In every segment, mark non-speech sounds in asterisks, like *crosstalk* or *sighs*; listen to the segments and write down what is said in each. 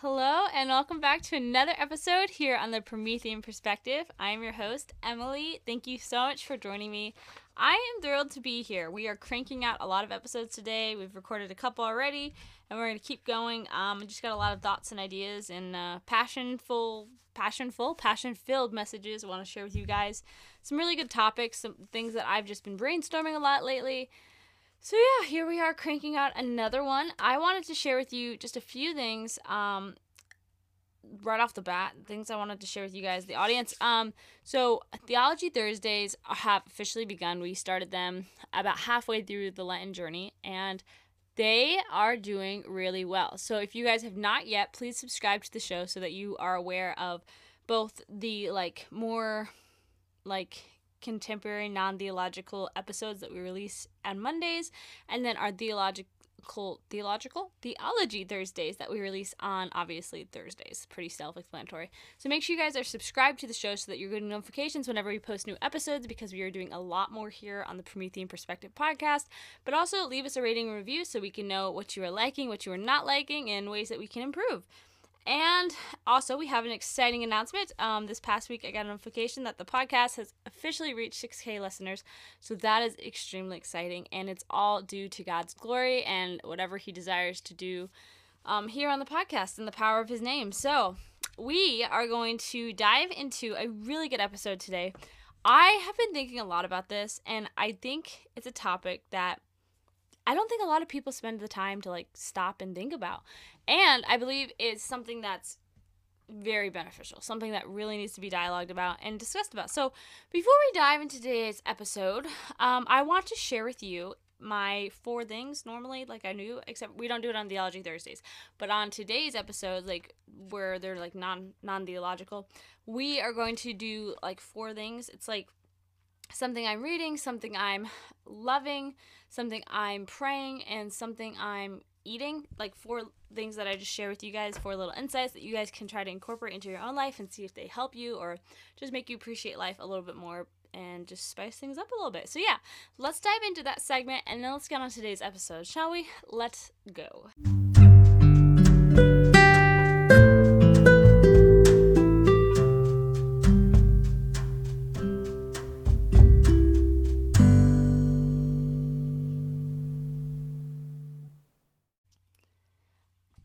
Hello, and welcome back to another episode here on the Promethean Perspective. I am your host, Emily. Thank you so much for joining me. I am thrilled to be here. We are cranking out a lot of episodes today. We've recorded a couple already, and we're going to keep going. Um, I just got a lot of thoughts and ideas and uh, passionful, passionful, passion-filled messages I want to share with you guys. Some really good topics, some things that I've just been brainstorming a lot lately. So yeah, here we are cranking out another one. I wanted to share with you just a few things um right off the bat, things I wanted to share with you guys, the audience. Um so Theology Thursdays have officially begun. We started them about halfway through the Lenten journey and they are doing really well. So if you guys have not yet, please subscribe to the show so that you are aware of both the like more like contemporary non-theological episodes that we release on Mondays and then our theological theological theology Thursdays that we release on obviously Thursdays. Pretty self-explanatory. So make sure you guys are subscribed to the show so that you're getting notifications whenever we post new episodes because we are doing a lot more here on the Promethean Perspective podcast. But also leave us a rating and review so we can know what you are liking, what you are not liking, and ways that we can improve. And also, we have an exciting announcement. Um, this past week, I got a notification that the podcast has officially reached 6K listeners. So that is extremely exciting. And it's all due to God's glory and whatever He desires to do um, here on the podcast and the power of His name. So we are going to dive into a really good episode today. I have been thinking a lot about this, and I think it's a topic that I don't think a lot of people spend the time to like stop and think about. And I believe it's something that's very beneficial, something that really needs to be dialogued about and discussed about. So, before we dive into today's episode, um, I want to share with you my four things normally like i knew except we don't do it on theology thursdays but on today's episode like where they're like non non-theological we are going to do like four things it's like something I'm reading, something I'm loving, something I'm praying, and something I'm eating. Like four things that I just share with you guys, four little insights that you guys can try to incorporate into your own life and see if they help you or just make you appreciate life a little bit more and just spice things up a little bit. So, yeah, let's dive into that segment and then let's get on today's episode, shall we? Let's go.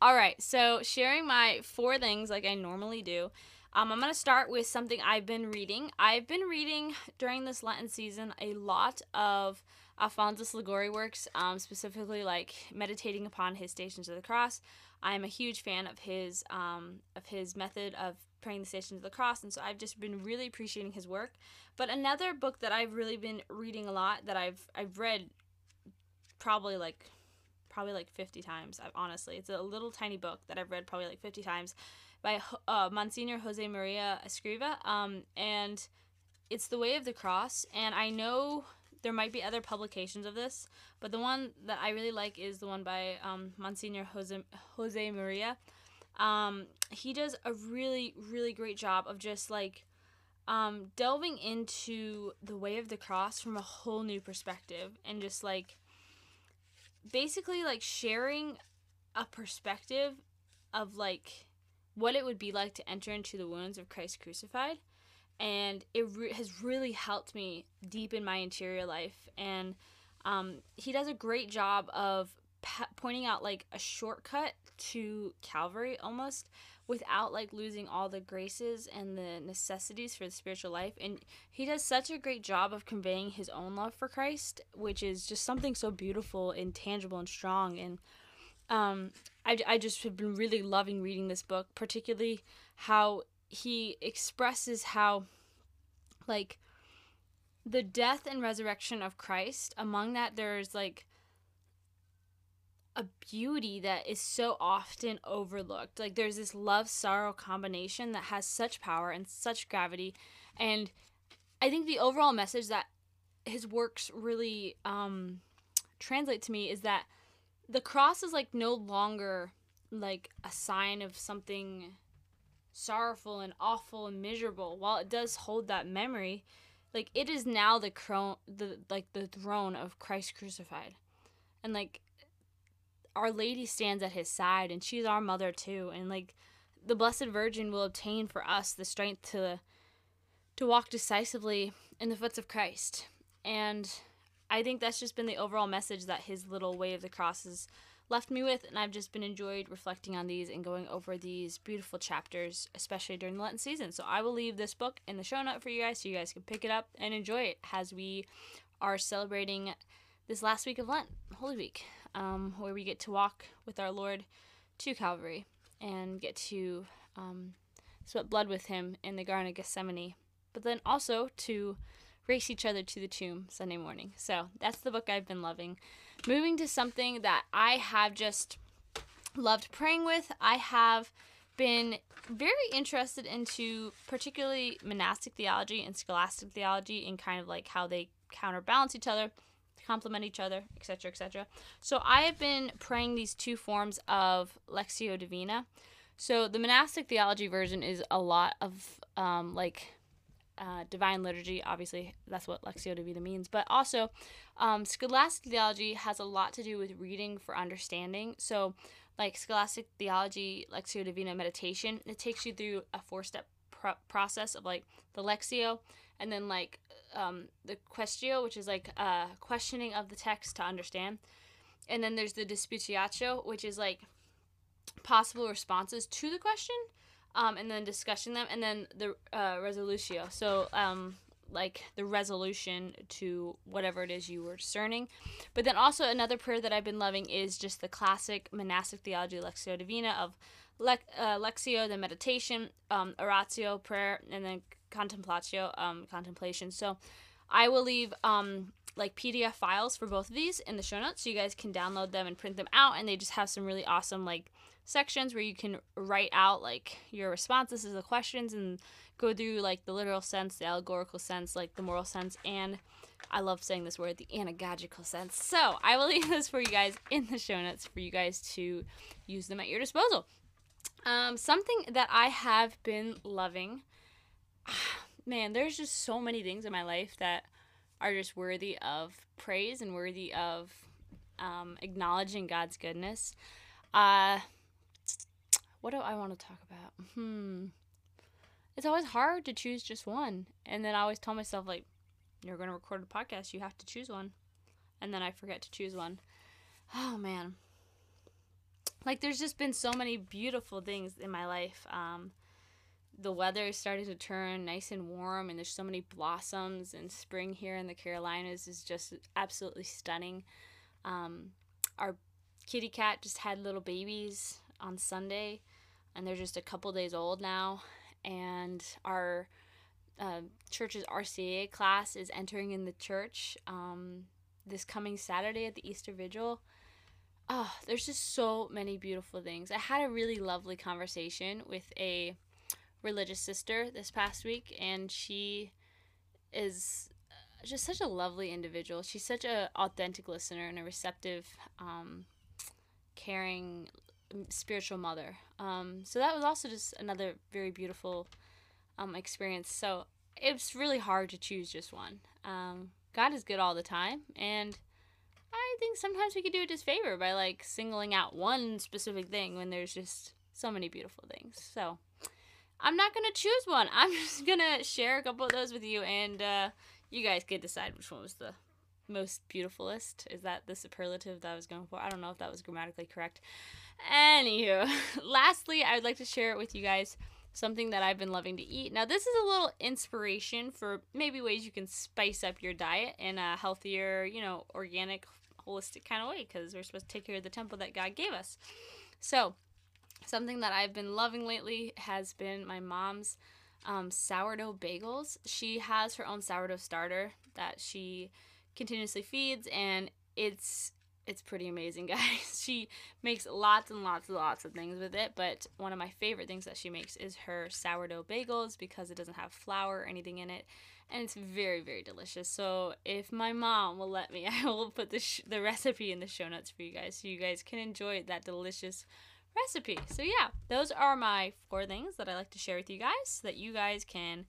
All right, so sharing my four things like I normally do. Um, I'm going to start with something I've been reading. I've been reading during this Lenten season a lot of Alphonsus Liguori works, um, specifically like meditating upon his Stations of the Cross. I'm a huge fan of his um, of his method of praying the Stations of the Cross, and so I've just been really appreciating his work. But another book that I've really been reading a lot that I've I've read probably like probably like 50 times, honestly. It's a little tiny book that I've read probably like 50 times by uh, Monsignor Jose Maria Escriva. Um, and it's The Way of the Cross. And I know there might be other publications of this, but the one that I really like is the one by um, Monsignor Jose, Jose Maria. Um, he does a really, really great job of just like um, delving into the way of the cross from a whole new perspective and just like basically like sharing a perspective of like what it would be like to enter into the wounds of Christ crucified. And it re- has really helped me deep in my interior life. And um, he does a great job of pa- pointing out like a shortcut to calvary almost without like losing all the graces and the necessities for the spiritual life. And he does such a great job of conveying his own love for christ which is just something so beautiful and tangible and strong. And um, I, I just have been really loving reading this book particularly how he expresses how like the death and resurrection of christ among that there's like a beauty that is so often overlooked. Like there's this love sorrow combination that has such power and such gravity. And I think the overall message that his works really um, translate to me is that the cross is like no longer like a sign of something sorrowful and awful and miserable. While it does hold that memory, like it is now the crown the like the throne of Christ crucified. And like Our Lady stands at his side and she's our mother too. And like the Blessed Virgin will obtain for us the strength to to walk decisively in the footsteps of Christ. And I think that's just been the overall message that his little way of the cross has left me with, and I've just been enjoyed reflecting on these and going over these beautiful chapters, especially during the Lenten season. So I will leave this book in the show note for you guys so you guys can pick it up and enjoy it as we are celebrating this last week of Lent, Holy Week, um, where we get to walk with our Lord to Calvary and get to um, sweat blood with him in the Garden of Gethsemane, but then also to race each other to the tomb Sunday morning. So that's the book I've been loving. Moving to something that I have just loved praying with, I have been very interested into particularly monastic theology and scholastic theology and kind of like how they counterbalance each other complement each other etc etc so i have been praying these two forms of Lectio divina so the monastic theology version is a lot of um, like uh, divine liturgy. Obviously, that's what Lectio Divina means. But also, um, scholastic theology has a lot to do with reading for understanding. So, like scholastic theology, Lectio Divina meditation, it takes you through a four step pro- process of like the Lectio and then like um, the Questio, which is like uh, questioning of the text to understand. And then there's the Disputatio, which is like possible responses to the question um, and then discussing them, and then the uh, resolutio. So, um, like the resolution to whatever it is you were discerning. But then also another prayer that I've been loving is just the classic monastic theology Lectio Divina of le- uh, Lectio, the meditation, um, Oratio, prayer, and then Contemplatio, um, contemplation. So I will leave um, like PDF files for both of these in the show notes so you guys can download them and print them out. And they just have some really awesome like sections where you can write out like your responses to the questions and go through like the literal sense, the allegorical sense, like the moral sense, and I love saying this word, the anagogical sense. So I will *laughs* leave this for you guys in the show notes for you guys to use them at your disposal. Um, something that I have been loving, *sighs* man, there's just so many things in my life that are just worthy of praise and worthy of um, acknowledging God's goodness. Uh, what do I want to talk about? Hmm. It's always hard to choose just one. And then I always tell myself, like, you're going to record a podcast, you have to choose one. And then I forget to choose one. Oh, man. Like, there's just been so many beautiful things in my life. Um, the weather is starting to turn nice and warm, and there's so many blossoms, and spring here in the Carolinas is just absolutely stunning. Um, our kitty cat just had little babies on Sunday, and they're just a couple days old now. And our uh, church's RCA class is entering in the church um, this coming Saturday at the Easter Vigil. Oh, there's just so many beautiful things. I had a really lovely conversation with a religious sister this past week, and she is just such a lovely individual. She's such an authentic listener and a receptive, um, caring spiritual mother. Um, so that was also just another very beautiful um, experience. So it's really hard to choose just one. Um, God is good all the time, and I think sometimes we could do a disfavor by like singling out one specific thing when there's just so many beautiful things. So I'm not gonna choose one. *laughs* I'm just gonna share a couple of those with you, and uh, you guys can decide which one was the most beautifulest. Is that the superlative that I was going for? I don't know if that was grammatically correct. Anywho, *laughs* lastly, I would like to share it with you guys something that I've been loving to eat. Now, this is a little inspiration for maybe ways you can spice up your diet in a healthier, you know, organic, holistic kind of way because we're supposed to take care of the temple that God gave us. So, something that I've been loving lately has been my mom's um, sourdough bagels. She has her own sourdough starter that she continuously feeds, and it's it's pretty amazing, *laughs* guys. she makes lots and lots and lots of things with it, but one of my favorite things that she makes is her sourdough bagels because it doesn't have flour or anything in it, and it's very very delicious. So if my mom will let me, *laughs* I will put the sh- the recipe in the show notes for you guys, so you guys can enjoy that delicious recipe. So yeah, those are my four things that I like to share with you guys, so that you guys can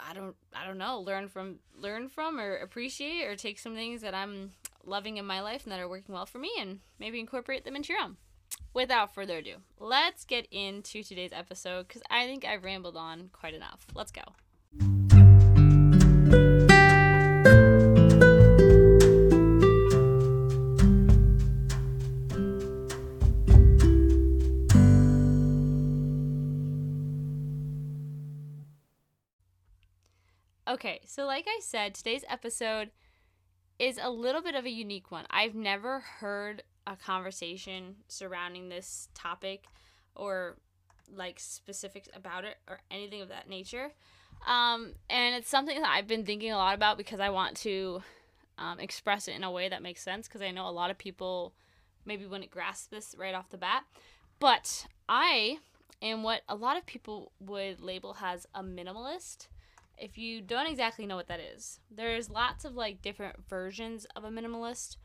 I don't I don't know learn from learn from or appreciate or take some things that I'm loving in my life and that are working well for me and maybe incorporate them into your own. Without further ado, let's get into today's episode because I think I've rambled on quite enough. Let's go. So like I said, today's episode is a little bit of a unique one. I've never heard a conversation surrounding this topic or like specifics about it or anything of that nature. Um, and it's something that I've been thinking a lot about because I want to um, express it in a way that makes sense because I know a lot of people maybe wouldn't grasp this right off the bat. But I am what a lot of people would label as a minimalist if you don't exactly know what that is, there's lots of like different versions of a minimalist.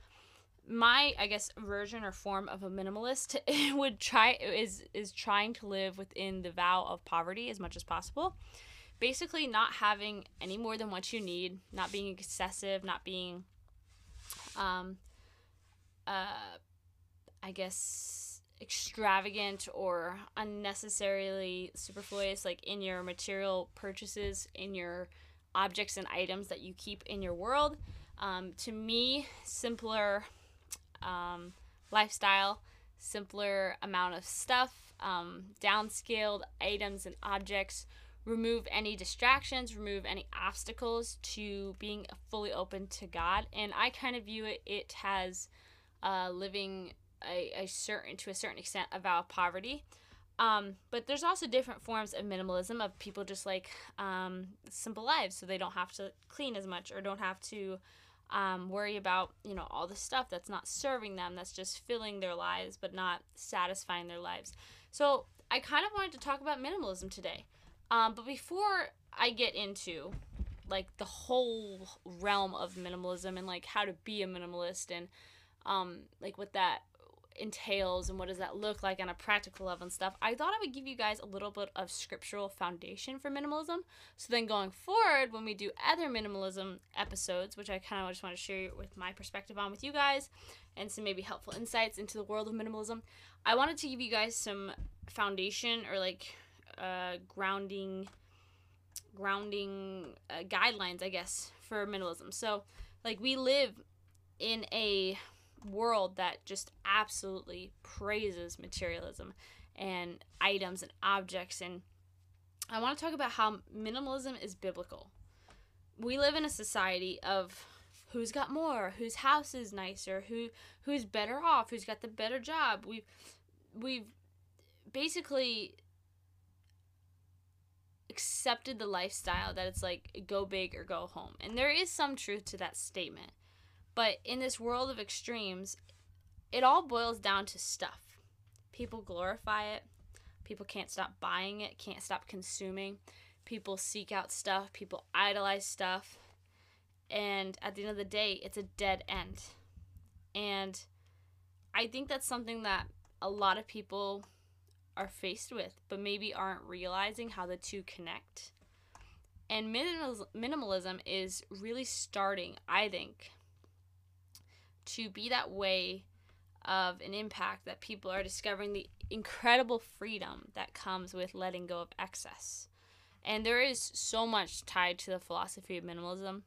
My, I guess, version or form of a minimalist *laughs* would try is is trying to live within the vow of poverty as much as possible. Basically, not having any more than what you need, not being excessive, not being, um, uh, I guess extravagant or unnecessarily superfluous like in your material purchases in your objects and items that you keep in your world. Um, to me simpler um, lifestyle simpler amount of stuff um, downscaled items and objects remove any distractions remove any obstacles to being fully open to god. And i kind of view it it has uh, living a, a certain to a certain extent a vow of poverty. Um, but there's also different forms of minimalism of people just like um, simple lives, so they don't have to clean as much or don't have to um, worry about you know all the stuff that's not serving them, that's just filling their lives but not satisfying their lives. So I kind of wanted to talk about minimalism today. Um, but before I get into like the whole realm of minimalism and like how to be a minimalist and um, like what that entails and what does that look like on a practical level and stuff, I thought I would give you guys a little bit of scriptural foundation for minimalism. So then going forward, when we do other minimalism episodes, which I kind of just want to share with my perspective on with you guys and some maybe helpful insights into the world of minimalism, I wanted to give you guys some foundation or like uh, grounding grounding uh, guidelines, I guess, for minimalism. So, like we live in a world that just absolutely praises materialism and items and objects and I want to talk about how minimalism is biblical. We live in a society of who's got more, whose house is nicer, who who's better off, who's got the better job. We've we've basically accepted the lifestyle that it's like go big or go home. And there is some truth to that statement. But in this world of extremes, it all boils down to stuff. People glorify it. People can't stop buying it, can't stop consuming. People seek out stuff, people idolize stuff. And at the end of the day, it's a dead end. And I think that's something that a lot of people are faced with, but maybe aren't realizing how the two connect. And minimalism is really starting, I think, to be that way of an impact that people are discovering the incredible freedom that comes with letting go of excess. And there is so much tied to the philosophy of minimalism.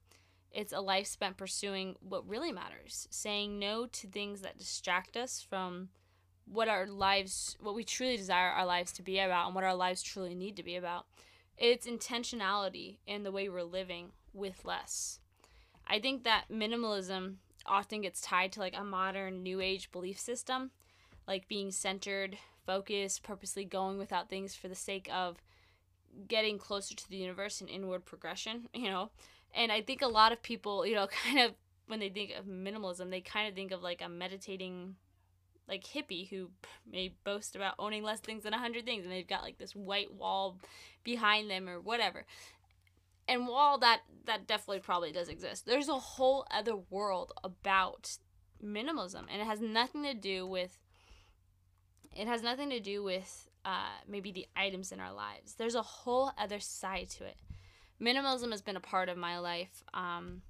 It's a life spent pursuing what really matters, saying no to things that distract us from what our lives, what we truly desire our lives to be about, and what our lives truly need to be about. It's intentionality in the way we're living with less. I think that minimalism often gets tied to like a modern new age belief system, like being centered, focused, purposely going without things for the sake of getting closer to the universe and inward progression, *laughs* you know. And I think a lot of people, you know, *laughs* kind of when they think of minimalism, they kind of think of like a meditating like hippie who *laughs* may boast about owning less things than 100 things and they've got like this white wall behind them or whatever and while that that definitely probably does exist there's a whole other world about minimalism and it has nothing to do with it has nothing to do with uh, maybe the items in our lives. There's a whole other side to it. Minimalism has been a part of my life. Um,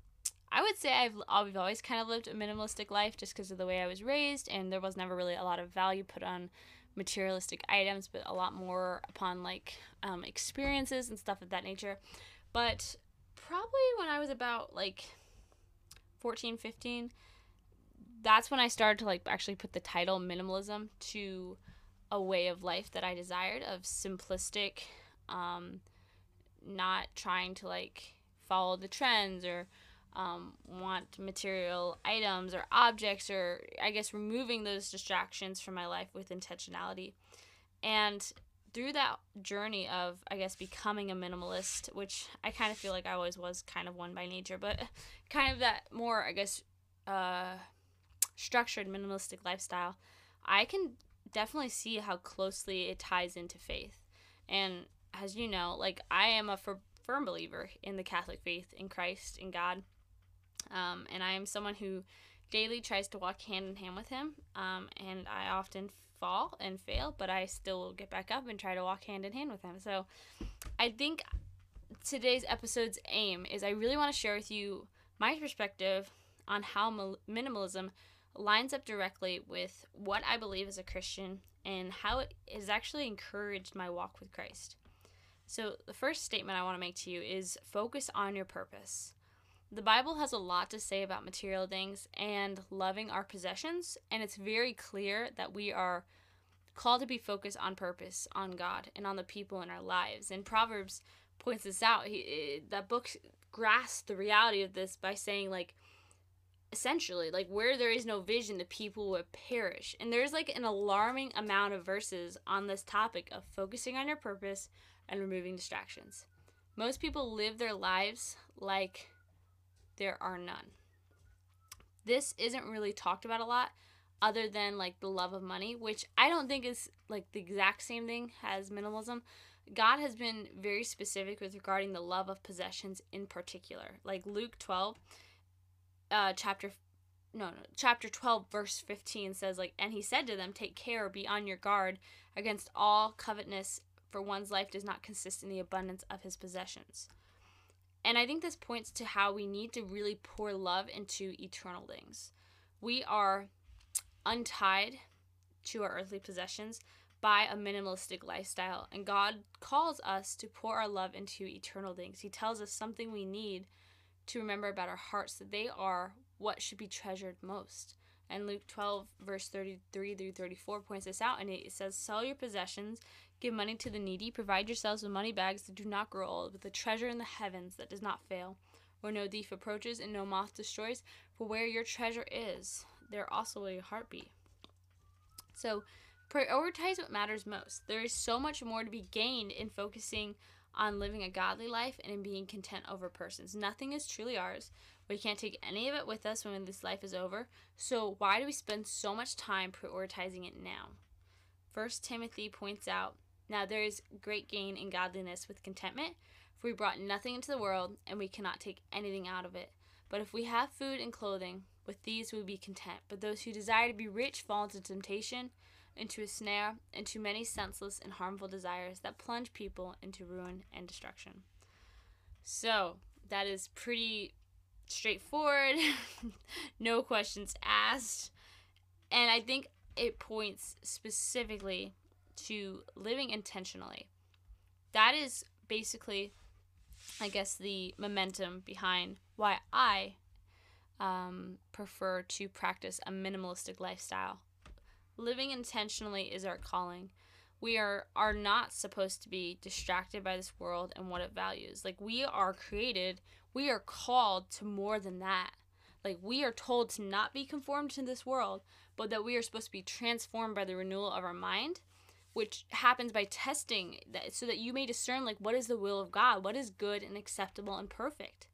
I would say I've I've always kind of lived a minimalistic life just because of the way I was raised, and there was never really a lot of value put on materialistic items, but a lot more upon like um, experiences and stuff of that nature. But probably when I was about like 14, 15, that's when I started to like actually put the title minimalism to a way of life that I desired of simplistic, um, not trying to like follow the trends or um, want material items or objects or I guess removing those distractions from my life with intentionality. And through that journey of I guess becoming a minimalist, which I kind of feel like I always was kind of one by nature, but *laughs* kind of that more I guess uh, structured minimalistic lifestyle, I can definitely see how closely it ties into faith. And as you know, like I am a firm believer in the Catholic faith in Christ in God. Um, and I am someone who daily tries to walk hand in hand with Him. Um, and I often fall and fail, but I still will get back up and try to walk hand in hand with Him. So I think today's episode's aim is I really want to share with you my perspective on how minimalism lines up directly with what I believe as a Christian and how it has actually encouraged my walk with Christ. So, the first statement I want to make to you is focus on your purpose. The Bible has a lot to say about material things and loving our possessions, and it's very clear that we are called to be focused on purpose, on God, and on the people in our lives. And Proverbs points this out. He, eh, that book grasps the reality of this by saying, like, essentially, like, where there is no vision, the people will perish. And there's like an alarming amount of verses on this topic of focusing on your purpose and removing distractions. Most people live their lives like there are none. This isn't really talked about a lot other than like the love of money, which I don't think is like the exact same thing as minimalism. God has been very specific with regarding the love of possessions in particular. Like Luke 12 uh chapter no, no, chapter 12 verse 15 says like and he said to them take care be on your guard against all covetousness for one's life does not consist in the abundance of his possessions. And I think this points to how we need to really pour love into eternal things. We are untied to our earthly possessions by a minimalistic lifestyle, and God calls us to pour our love into eternal things. He tells us something we need to remember about our hearts that they are what should be treasured most. And Luke 12, verse 33 through 34 points this out, and it says, Sell your possessions Give money to the needy. Provide yourselves with money bags that do not grow old, with a treasure in the heavens that does not fail, where no thief approaches and no moth destroys. For where your treasure is, there also will your heart be. So, prioritize what matters most. There is so much more to be gained in focusing on living a godly life and in being content over persons. Nothing is truly ours. We can't take any of it with us when this life is over. So, why do we spend so much time prioritizing it now? First Timothy points out now there is great gain in godliness with contentment, for we brought nothing into the world, and we cannot take anything out of it. But if we have food and clothing, with these we will be content. But those who desire to be rich fall into temptation, into a snare, into many senseless and harmful desires that plunge people into ruin and destruction. So, that is pretty straightforward, *laughs* no questions asked. And I think it points specifically to living intentionally. That is basically, I guess, the momentum behind why I um, prefer to practice a minimalistic lifestyle. Living intentionally is our calling. We are are not supposed to be distracted by this world and what it values. Like we are created, we are called to more than that. Like we are told to not be conformed to this world, but that we are supposed to be transformed by the renewal of our mind which happens by testing that so that you may discern like what is the will of God, what is good and acceptable and perfect.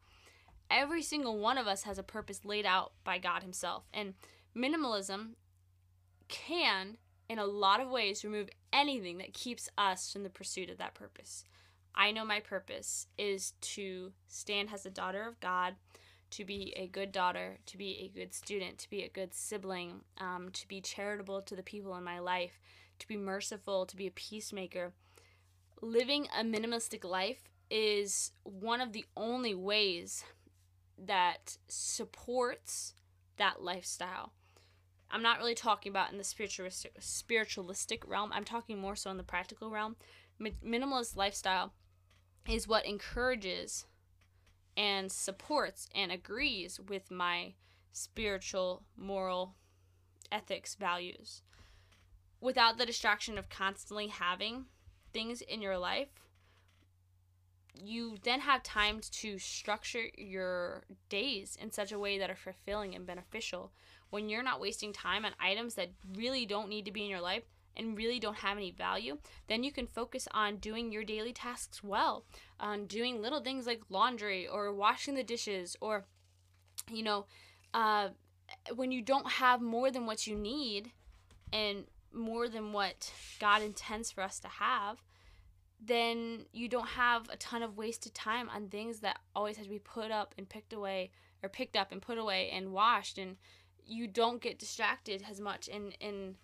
Every single one of us has a purpose laid out by God himself. And minimalism can in a lot of ways remove anything that keeps us from the pursuit of that purpose. I know my purpose is to stand as a daughter of God, to be a good daughter, to be a good student, to be a good sibling, um, to be charitable to the people in my life, to be merciful, to be a peacemaker. Living a minimalistic life is one of the only ways that supports that lifestyle. I'm not really talking about in the spiritualistic spiritualistic realm. I'm talking more so in the practical realm. minimalist lifestyle is what encourages and supports and agrees with my spiritual, moral, ethics, values. Without the distraction of constantly having things in your life, you then have time to structure your days in such a way that are fulfilling and beneficial when you're not wasting time on items that really don't need to be in your life and really don't have any value, then you can focus on doing your daily tasks well, on doing little things like laundry or washing the dishes or, you know, uh, when you don't have more than what you need and more than what God intends for us to have, then you don't have a ton of wasted time on things that always have to be put up and picked away or picked up and put away and washed and you don't get distracted as much and and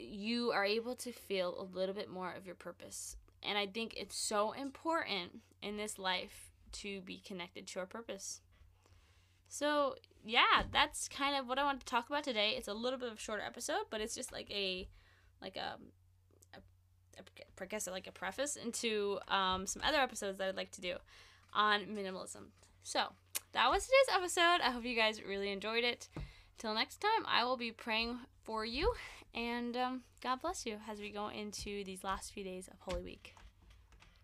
you are able to feel a little bit more of your purpose. And I think it's so important in this life to be connected to our purpose. So, yeah, that's kind of what I wanted to talk about today. It's a little bit of a shorter episode, but it's just like a like a I guess like a preface into um, some other episodes that I'd like to do on minimalism. So that was today's episode. I hope you guys really enjoyed it. Till next time, I will be praying for you, and um, God bless you as we go into these last few days of Holy Week.